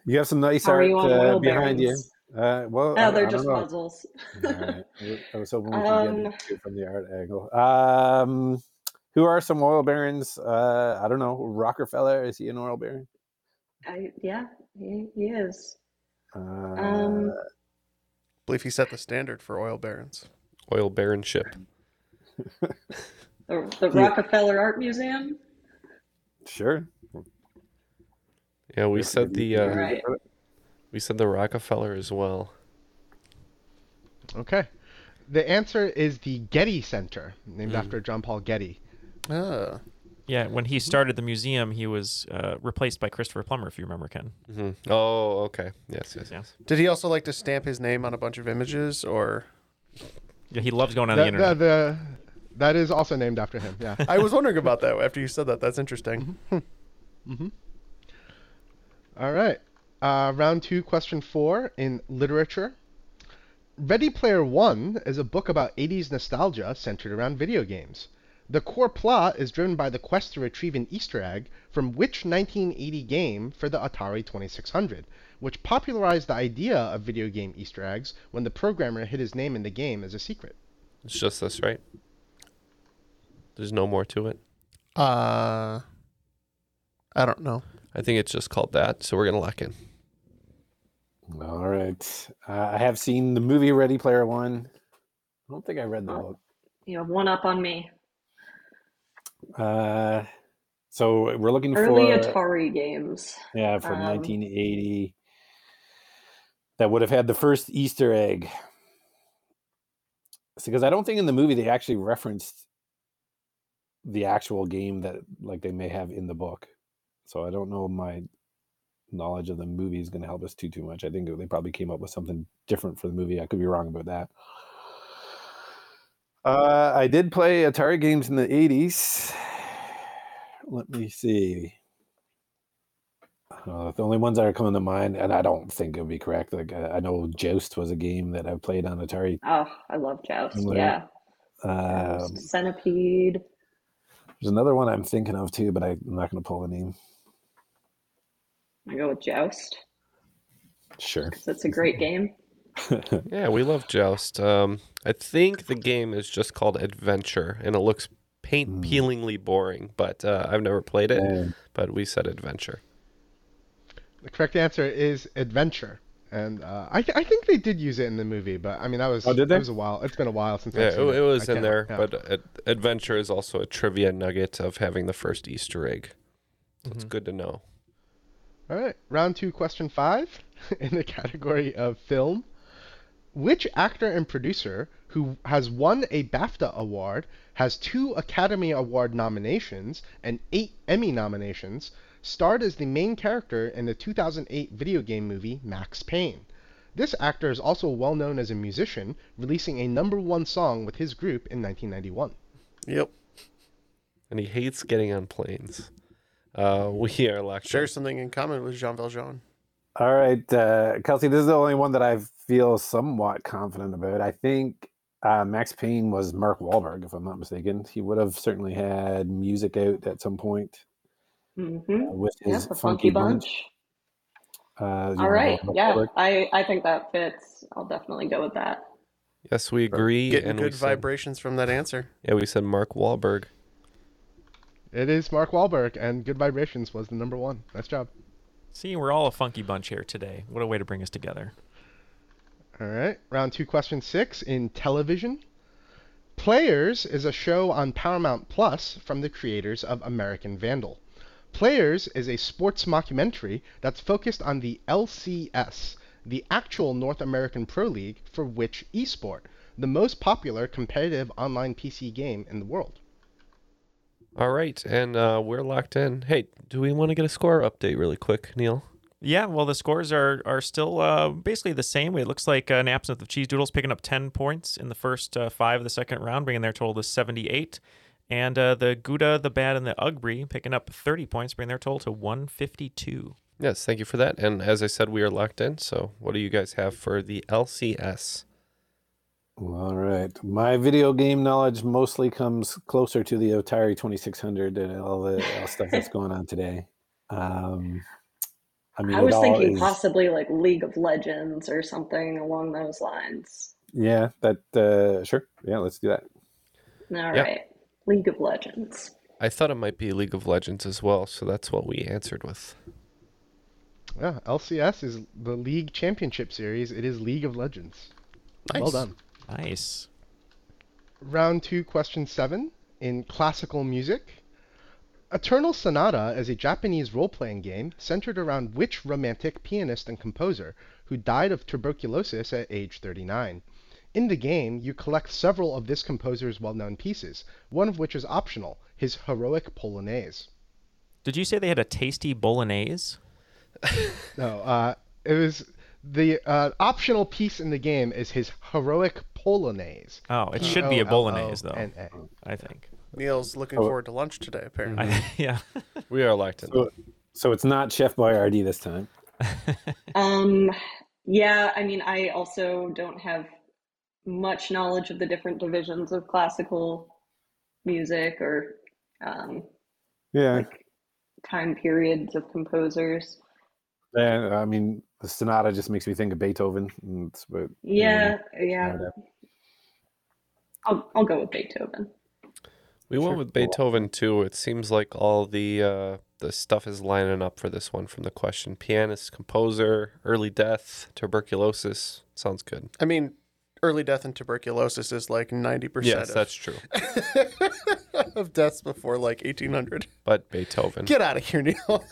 you have some nice How art uh, oil behind you. Uh, well, I- Oh, they're don't just puzzles. All right. I was hoping we could Um, get it from the art angle. Um, who are some oil barons? Uh, I don't know. Rockefeller is he an oil baron? I, yeah, he, he is. Uh, Um, believe he set the standard for oil barons. Oil baronship. the, the Yeah. Rockefeller Art Museum. sure. Yeah, we Yes, said the uh, Right. we said the Rockefeller as well. Okay. The answer is the Getty Center, named Mm. after John Paul Getty. Ah. Yeah, when he started the museum, he was uh, replaced by Christopher Plummer, if you remember, Ken. hmm Oh, okay. Yes, yes, yes. Did he also like to stamp his name on a bunch of images, or Yeah, he loves going on the That- internet. that- the- that is also named after him. Yeah. I was wondering about that after you said that. That's interesting. Mm-hmm. All right. Uh, round two, question four in literature. Ready Player One is a book about 80s nostalgia centered around video games. The core plot is driven by the quest to retrieve an Easter egg from which 1980 game for the Atari 2600, which popularized the idea of video game Easter eggs when the programmer hid his name in the game as a secret. It's just this, right? There's no more to it. Uh, I don't know. I think it's just called that, so we're gonna lock in. All right. Uh, I have seen the movie Ready Player One. I don't think I read the book. You have one up on me. Uh, so we're looking for Early for Atari games. yeah from Um, 1980 that would have had the first Easter egg. Because I don't think in the movie they actually referenced the actual game that like they may have in the book. So I don't know my knowledge of the movie is going to help us too too much. I think they probably came up with something different for the movie. I could be wrong about that. Uh, I did play Atari games in the 80s. Let me see. Uh, the only ones that are coming to mind, and I don't think it would be correct. Like I I know Joust was a game that I played on Atari. Oh, I love Joust. Yeah. Um, Centipede. there's another one I'm thinking of too, but I'm not going to pull the name. I go with Joust Sure. That's a great game. yeah, we love Joust. Um, I think the game is just called Adventure, and it looks paint peelingly boring. But uh, I've never played it. Yeah. But we said Adventure. The correct answer is adventure. And uh, I, th- I think they did use it in the movie, but I mean that was Oh, did they? it was a while. It's been a while since Yeah, I've it, seen it was I in there. yeah. But Ad- Adventure is also a trivia nugget of having the first Easter egg. So It's good to know. All right, round two, question five, in the category of film. Which actor and producer who has won a BAFTA award, has two Academy Award nominations, and eight Emmy nominations, starred as the main character in the 2008 video game movie Max Payne? This actor is also well known as a musician, releasing a number one song with his group in 1991. Yep. And he hates getting on planes. Uh, we are locked. Share something in common with Jean Valjean. All right, uh, Kelsey, this is the only one that I feel somewhat confident about. I think uh, Max Payne was Mark Wahlberg, if I'm not mistaken. He would have certainly had music out at some point Mm-hmm. uh, with his the funky Funky bunch. Bunch. Uh, you All know, right. Mark Yeah, Wahlberg. I, I think that fits. I'll definitely go with that. Yes, we agree. Getting and we good said- vibrations from that answer. Yeah, we said Mark Wahlberg. It is Mark Wahlberg, and Good Vibrations was the number one. Nice job. See, we're all a funky bunch here today. What a way to bring us together. All right, round two, question six in television. Players is a show on Paramount Plus from the creators of American Vandal. Players is a sports mockumentary that's focused on the LCS, the actual North American Pro League for which esport, the most popular competitive online PC game in the world. All right, and uh, we're locked in. Hey, do we want to get a score update really quick, Neal? Yeah, well, the scores are are still uh, basically the same. It looks like an absinthe of cheese doodles picking up ten points in the first uh, five of the second round, bringing their total to seventy eight, and uh, the Gouda, the Bad, and the Ugbree picking up thirty points, bringing their total to one fifty two. Yes, thank you for that. And as I said, we are locked in. So, what do you guys have for the LCS? All right. My video game knowledge mostly comes closer to the Atari 2600 and all the all stuff that's going on today. Um, I mean, I was thinking is- possibly like League of Legends or something along those lines. Yeah, that uh, sure. Yeah, let's do that. All right, Yeah. League of Legends. I thought it might be League of Legends as well, so that's what we answered with. Yeah, LCS is the League Championship Series. It is League of Legends. Well done. Nice. Round two, question seven. In classical music, Eternal Sonata is a Japanese role playing game centered around which romantic pianist and composer who died of tuberculosis at age 39. In the game, you collect several of this composer's well known pieces, one of which is optional his heroic polonaise. Did you say they had a tasty bolognese? No, uh, it was the uh, optional piece in the game is his heroic polonaise. Oh, it should be a bolognese though. I think. Neal's looking Oh. forward to lunch today, apparently. I, yeah. We are locked in. So, so it's not Chef Boyardee this time. Um, yeah, I mean, I also don't have much knowledge of the different divisions of classical music or um, Yeah. time periods of composers. And I mean, the sonata just makes me think of Beethoven. And it's about, Yeah, yeah. I'll I'll go with Beethoven. We went with Beethoven too. It seems like all the uh, the stuff is lining up for this one from the question: pianist, composer, early death, tuberculosis. Sounds good. I mean, early death and tuberculosis is like 90% Yes, of, that's true. of deaths before like 1800. But Beethoven. Get out of here, Neal.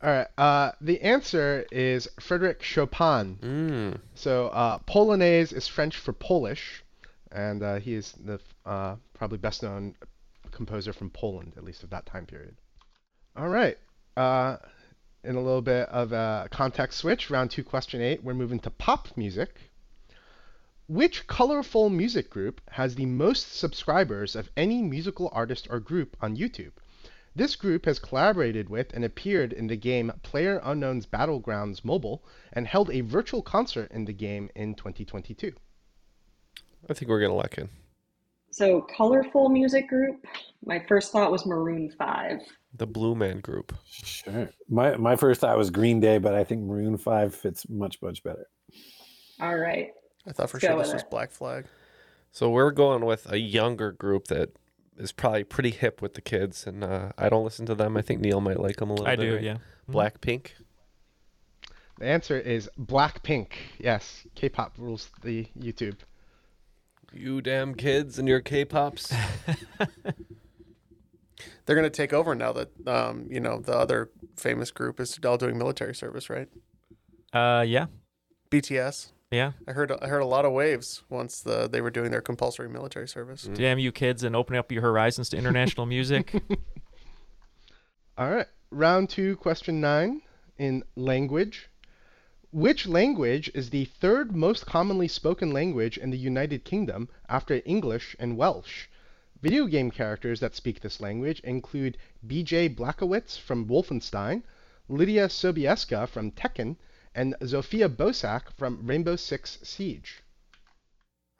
All right. Uh, the answer is Frederick Chopin. Mm. So uh, Polonaise is French for Polish, and uh, he is the uh, probably best known composer from Poland, at least of that time period. All right. Uh, in a little bit of a context switch, round two, question eight, we're moving to pop music. Which colorful music group has the most subscribers of any musical artist or group on YouTube? This group has collaborated with and appeared in the game Player Unknown's Battlegrounds Mobile and held a virtual concert in the game in 2022. I think we're gonna lock in So colorful music group. My first thought was Maroon Five. the Blue Man Group. Sure. My my first thought was Green Day, but I think Maroon Five fits much much better. All right. I thought for Let's sure with this was it. Black Flag. So we're going with a younger group that is probably pretty hip with the kids, and uh, I don't listen to them. I think Neal might like them a little I bit. do, right? yeah. Mhm. Blackpink. The answer is Blackpink. Yes, K-pop rules the YouTube. You damn kids and your K-pops. They're going to take over now that um, you know the other famous group is all doing military service, right? Uh, yeah. BTS. Yeah. I heard I heard a lot of waves once the they were doing their compulsory military service. Damn you kids and opening up your horizons to international music. All right, round two, question nine in language. Which language is the third most commonly spoken language in the United Kingdom after English and Welsh? Video game characters that speak this language include BJ Blazkowicz from Wolfenstein, Lidia Sobieska from Tekken, and Zofia Bosak from Rainbow Six Siege.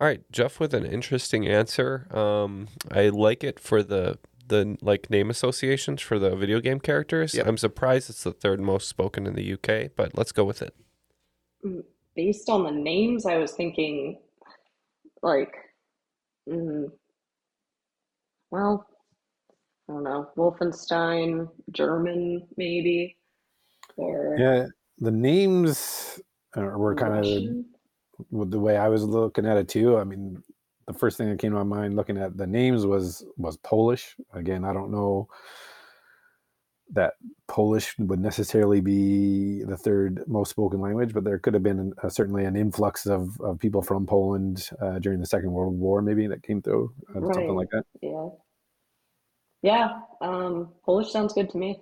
All right, Jeff with an interesting answer. Um, I like it for the the like name associations for the video game characters. Yep. I'm surprised it's the third most spoken in the UK, but let's go with it. Based on the names, I was thinking, like, mm, well, I don't know, Wolfenstein, German, maybe, or Yeah, the names uh, were kind of Russian. with the way I was looking at it too. I mean, the first thing that came to my mind looking at the names was was Polish. Again, I don't know that Polish would necessarily be the third most spoken language, but there could have been uh, certainly an influx of, of people from Poland uh, during the Second World War, maybe that came through, uh, something like that. Yeah. Yeah, um, Polish sounds good to me.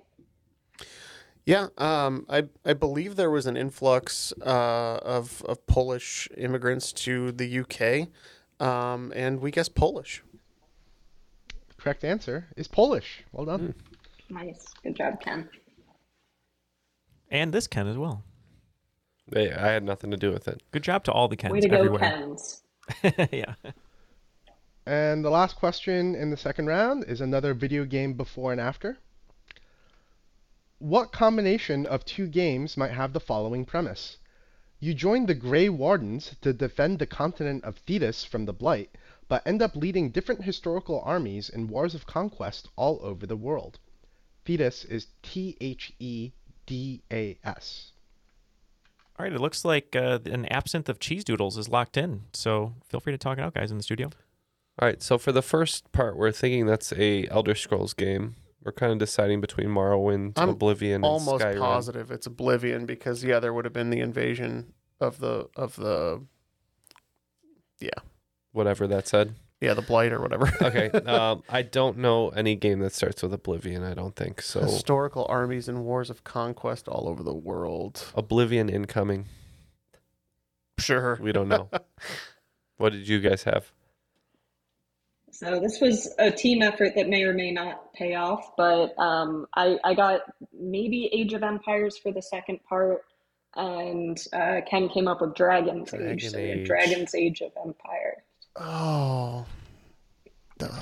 Yeah, um, I I believe there was an influx uh, of of Polish immigrants to the UK, um, and we guess Polish. Correct answer is Polish. Well done. Nice. Good job, Ken. and this Ken as well. Hey, I had nothing to do with it. Good job to all the Kens Way to go, everywhere. Kens. yeah. And the last question in the second round is another video game before and after. What combination of two games might have the following premise? You join the Grey Wardens to defend the continent of Thedas from the Blight, but end up leading different historical armies in wars of conquest all over the world. Thedas is T H E D A S. All right, it looks like uh, an absinthe of cheese doodles is locked in. So feel free to talk it out, guys, in the studio. All right, so for the first part, we're thinking that's a Elder Scrolls game. We're kind of deciding between Morrowind, I'm Oblivion, and Almost Skyrim. positive it's Oblivion because yeah, there would have been the invasion of the of the yeah Whatever that said. Yeah the blight or whatever. Okay, um, I don't know any game that starts with Oblivion. I don't think so. Historical armies and wars of conquest all over the world. Oblivion incoming. Sure. We don't know. what did you guys have? So this was a team effort that may or may not pay off, but um, I, I got maybe Age of Empires for the second part, and uh, Ken came up with Dragon's Age, Dragon so Age. Dragon's Age of Empire.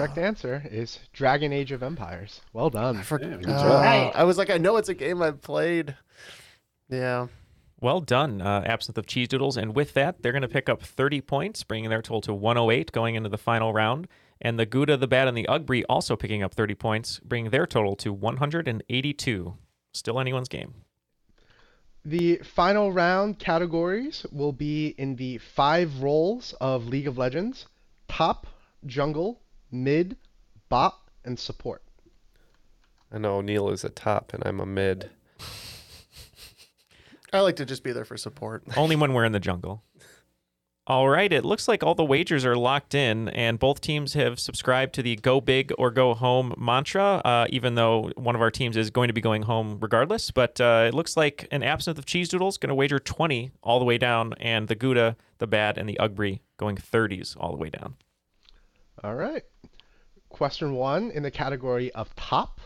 The correct answer is Dragon Age of Empires. Well done. I forgot. Yeah, good job. Right. I was like, I know it's a game I've played. Yeah. Well done, uh, absinthe of cheese doodles. And with that, they're going to pick up 30 points, bringing their total to 108 going into the final round. And the Gouda, the Bad, and the Ugbree also picking up 30 points, bringing their total to 182. Still anyone's game. The final round categories will be in the five roles of League of Legends top, jungle, mid, bot, and support. I know Neal is a top and I'm a mid. I like to just be there for support. Only when we're in the jungle. All right, it looks like all the wagers are locked in, and both teams have subscribed to the go big or go home mantra, uh, even though one of our teams is going to be going home regardless. But uh, it looks like an absinthe of cheese doodles is going to wager 20 all the way down, and the Gouda, the Bad, and the Ugbree going 30s all the way down. All right. Question one in the category of top.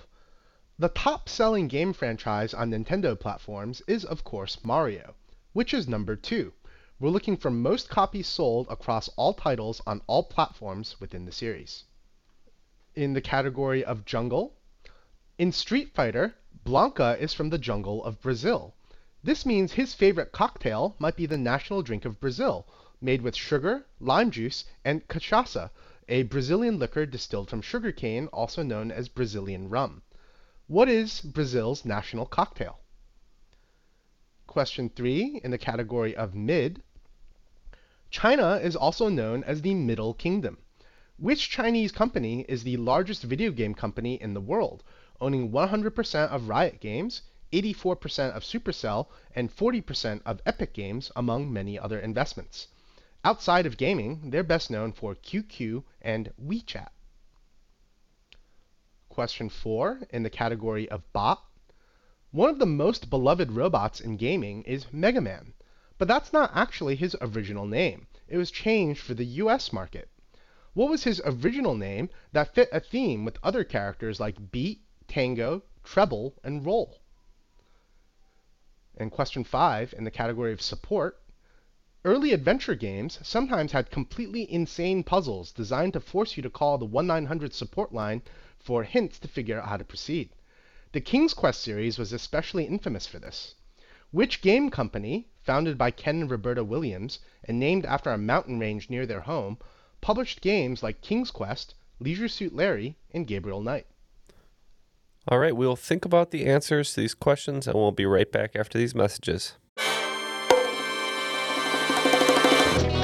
The top selling game franchise on Nintendo platforms is, of course, Mario, which is number two. We're looking for most copies sold across all titles on all platforms within the series. In the category of jungle, in Street Fighter, Blanka is from the jungle of Brazil. This means his favorite cocktail might be the national drink of Brazil, made with sugar, lime juice, and cachaça, a Brazilian liquor distilled from sugarcane, also known as Brazilian rum. What is Brazil's national cocktail? Question 3 in the category of mid. China is also known as the Middle Kingdom. Which Chinese company is the largest video game company in the world, owning 100% of Riot Games, 84% of Supercell, and 40% of Epic Games, among many other investments? Outside of gaming, they're best known for QQ and WeChat. Question 4 in the category of bot. One of the most beloved robots in gaming is Mega Man, but that's not actually his original name. It was changed for the US market. What was his original name that fit a theme with other characters like beat, tango, treble, and roll? And question 5 in the category of support. Early adventure games sometimes had completely insane puzzles designed to force you to call the 1-900 support line for hints to figure out how to proceed. The King's Quest series was especially infamous for this. Which game company, founded by Ken and Roberta Williams and named after a mountain range near their home, published games like King's Quest, Leisure Suit Larry, and Gabriel Knight? All right, we'll think about the answers to these questions and we'll be right back after these messages.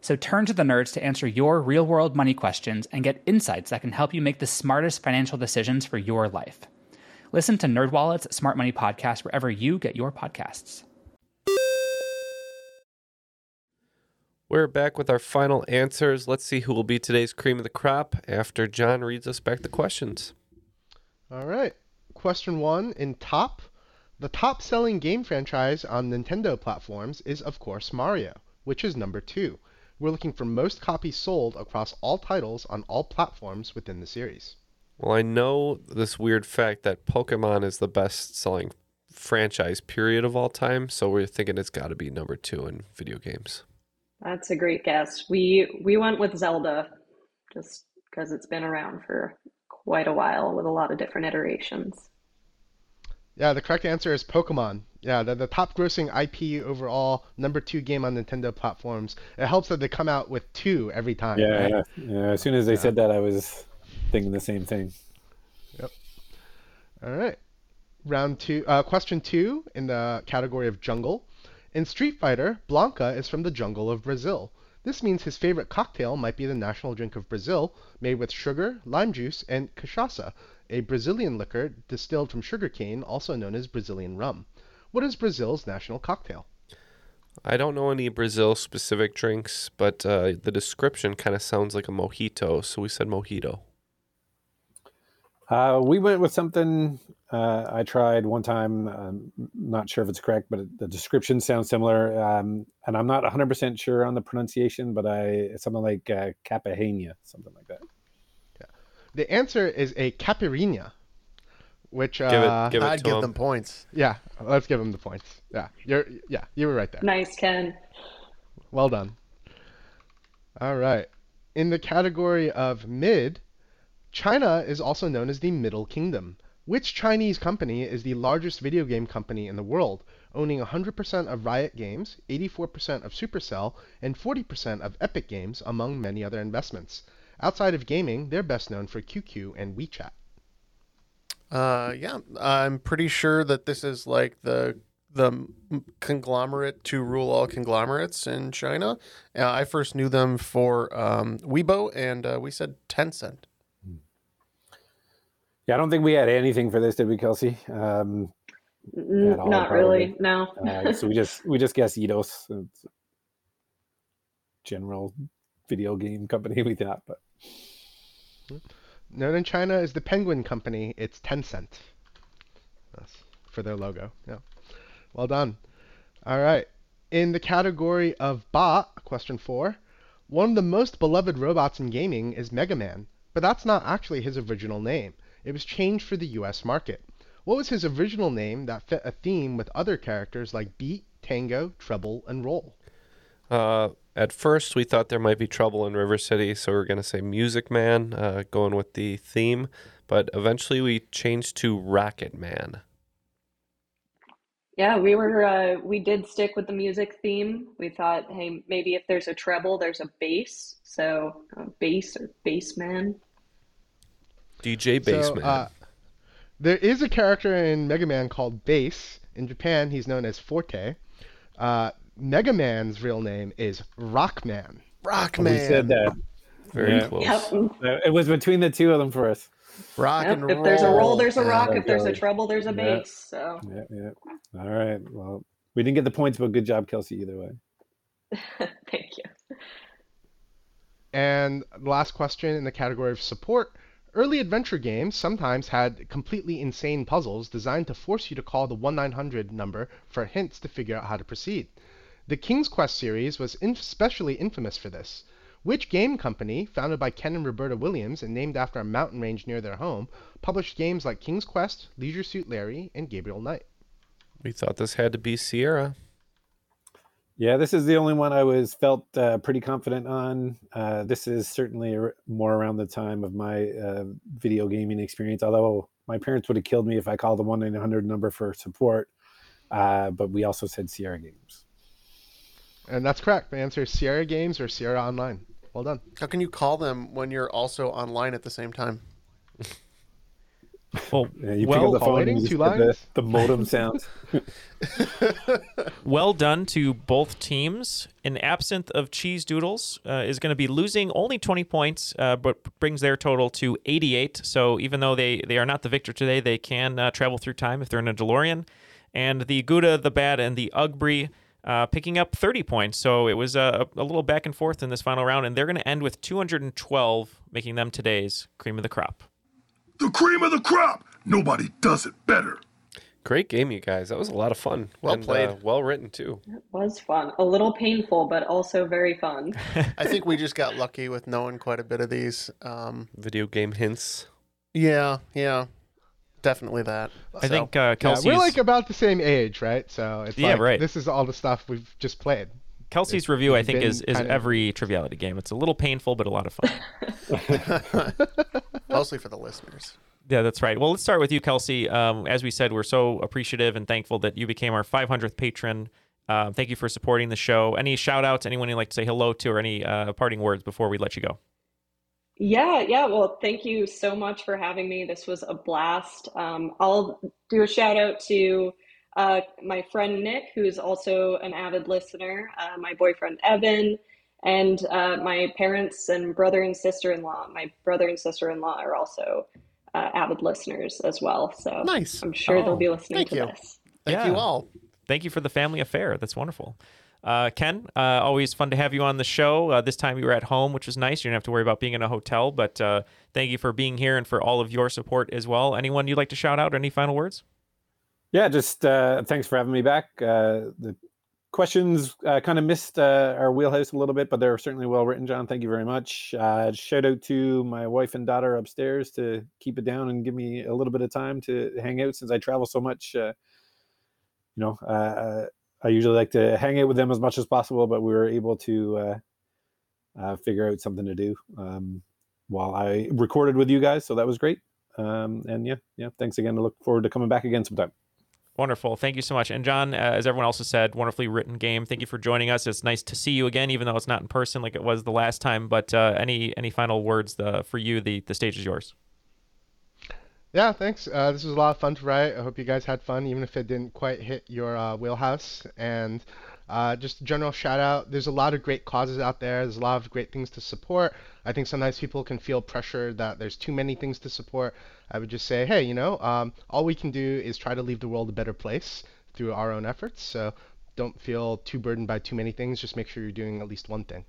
So turn to the nerds to answer your real world money questions and get insights that can help you make the smartest financial decisions for your life. Listen to NerdWallet's Smart Money Podcast wherever you get your podcasts. We're back with our final answers. Let's see who will be today's cream of the crop after John reads us back the questions. All right. Question one in top. The top selling game franchise on Nintendo platforms is, of course, Mario, which is number two. We're looking for most copies sold across all titles on all platforms within the series. Well, I know this weird fact that Pokemon is the best selling franchise period of all time, so we're thinking it's got to be number 2 in video games. That's a great guess. We we went with Zelda just because it's been around for quite a while with a lot of different iterations. Yeah, the correct answer is Pokemon. Yeah, the, the top grossing IP overall, number two game on Nintendo platforms. It helps that they come out with two every time. Yeah, right? yeah. yeah. As soon as they yeah. said that, I was thinking the same thing. Yep. All right. Round two, uh, question two in the category of jungle. In Street Fighter, Blanka is from the jungle of Brazil. This means his favorite cocktail might be the national drink of Brazil, made with sugar, lime juice, and cachaça, a Brazilian liquor distilled from sugarcane, also known as Brazilian rum. What is Brazil's national cocktail? I don't know any Brazil specific drinks, but uh, the description kind of sounds like a mojito, so we said mojito. Uh, we went with something uh, I tried one time. I'm not sure if it's correct, but the description sounds similar. Um, and I'm not 100% sure on the pronunciation, but I it's something like uh, Capahania, something like that. The answer is a caipirinha, which uh, Give it- give it I'd give him. them points. Yeah, let's give them the points. Yeah, you're yeah, you were right there. Nice, Ken. Well done. All right. In the category of mid, China is also known as the Middle Kingdom. Which Chinese company is the largest video game company in the world, owning 100% of Riot Games, 84% of Supercell, and 40% of Epic Games, among many other investments? Outside of gaming, they're best known for QQ and WeChat. Uh, yeah, I'm pretty sure that this is like the the conglomerate to rule all conglomerates in China. Uh, I first knew them for um, Weibo, and uh, we said Tencent. Yeah, I don't think we had anything for this, did we, Kelsey? Um, all, not probably. really. No. uh, so we just we just guessed Eidos, general video game company we thought, but Known in China as the Penguin Company, it's Tencent. That's for their logo. Yeah. Well done. All right. In the category of bot, question four, one of the most beloved robots in gaming is Mega Man, but that's not actually his original name. It was changed for the US market. What was his original name that fit a theme with other characters like beat, tango, treble, and roll? Uh, at first, we thought there might be trouble in River City, so we are going to say Music Man, uh, going with the theme. But eventually, we changed to Rocket Man. Yeah, we were uh, we did stick with the music theme. We thought, hey, maybe if there's a treble, there's a bass. So uh, bass or bassman. DJ So, Bassman. uh, there is a character in Mega Man called Bass. In Japan, he's known as Forte. Uh, Mega Man's real name is Rockman. Rockman. we said that. Very Yeah. close. Yep. It was between the two of them for us. Rock Yep, and If there's a roll, there's a rock. there If there's a goes. treble, there's a Yeah. bass. So Yeah, yeah. All right. Well, we didn't get the points, but good job, Kelsey. Either way. thank you. And the last question in the category of support. Early adventure games sometimes had completely insane puzzles designed to force you to call the 1-900 number for hints to figure out how to proceed. The King's Quest series was in- especially infamous for this. Which game company, founded by Ken and Roberta Williams and named after a mountain range near their home, published games like King's Quest, Leisure Suit Larry, and Gabriel Knight? we thought this had to be Sierra. Yeah, this is the only one I was felt uh, pretty confident on. Uh, this is certainly ar- more around the time of my uh, video gaming experience. Although my parents would have killed me if I called the one nine hundred number for support. Uh, but we also said Sierra Games. And that's correct. The answer is Sierra Games or Sierra Online. Well done. How can you call them when you're also online at the same time? Well, Yeah, you well, pick up the phone and you two just the, the modem sounds. well done to both teams. An absinthe of cheese doodles uh, is going to be losing only 20 points, uh, but brings their total to 88. So even though they, they are not the victor today, they can uh, travel through time if they're in a DeLorean. And the Gouda, the Bad, and the Ugbri uh, picking up 30 points. So it was a, a little back and forth in this final round, and they're going to end with 212, making them today's cream of the crop. The cream of the crop. Nobody does it better. Great game, you guys. That was a lot of fun. Well and, played. Uh, well written, too. It was fun. A little painful, but also very fun. I think we just got lucky with knowing quite a bit of these. Um, Video game hints. yeah, yeah, definitely that. I So- think uh, Yeah, we're like about the same age, right? So it's Yeah, like, right. this is all the stuff we've just played. Kelsey's It's- review, I think, is, is kind of- every triviality game. It's a little painful, but a lot of fun. Mostly for the listeners. Yeah, that's right. Well, let's start with you, Kelsey. Um, as we said, we're so appreciative and thankful that you became our 500th patron. Uh, thank you for supporting the show. Any shout outs, anyone you'd like to say hello to, or any uh, parting words before we let you go? Yeah, yeah. Well, thank you so much for having me. This was a blast. Um, I'll do a shout out to uh, my friend Nick, who's also an avid listener, uh, my boyfriend Evan, and uh, my parents and brother and sister in law. My brother and sister in law are also uh, avid listeners as well. So Nice. I'm sure Oh, they'll be listening thank to you. this. Thank Yeah. you all. Thank you for the family affair. That's wonderful. Uh, Ken, uh, always fun to have you on the show. Uh, this time you were at home, which was nice. You didn't have to worry about being in a hotel, but uh, thank you for being here and for all of your support as well. Anyone you'd like to shout out? Any final words? Yeah, just uh, thanks for having me back. Uh, the questions kind of missed our wheelhouse a little bit, but they're certainly well written, John. Thank you very much. Uh, shout out to my wife and daughter upstairs to keep it down and give me a little bit of time to hang out since I travel so much. Uh, you know, uh, I usually like to hang out with them as much as possible, but we were able to uh, figure out something to do um, while I recorded with you guys, so that was great. Um, and yeah, yeah, thanks again. I look forward to coming back again sometime. Wonderful. Thank you so much. And John, uh, as everyone else has said, wonderfully written game. Thank you for joining us. It's nice to see you again, even though it's not in person like it was the last time. But uh, any any final words the, for you? The the stage is yours. Yeah, thanks. Uh, this was a lot of fun to write. I hope you guys had fun, even if it didn't quite hit your uh, wheelhouse. And uh, just a general shout out. There's a lot of great causes out there. There's a lot of great things to support. I think sometimes people can feel pressure that there's too many things to support. I would just say, hey, you know, um, all we can do is try to leave the world a better place through our own efforts. So don't feel too burdened by too many things. Just make sure you're doing at least one thing.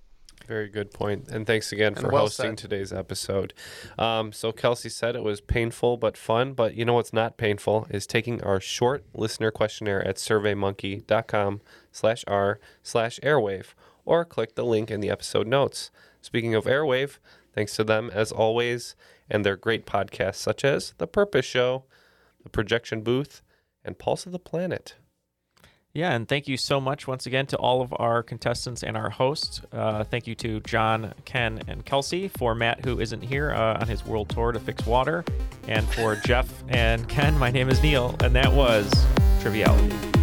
Very good point. And thanks again And for well hosting said. today's episode. Um, so, Kelsey said it was painful but fun. But you know what's not painful is taking our short listener questionnaire at surveymonkey.com slash r slash airwave or click the link in the episode notes. Speaking of airwave, thanks to them as always and their great podcasts such as The Purpose Show, The Projection Booth, and Pulse of the Planet. Yeah, and thank you so much once again to all of our contestants and our hosts. Uh, thank you to John, Ken, and Kelsey. For Matt, who isn't here uh, on his world tour to fix water. And for Jeff and Ken, my name is Neal, and that was Triviality.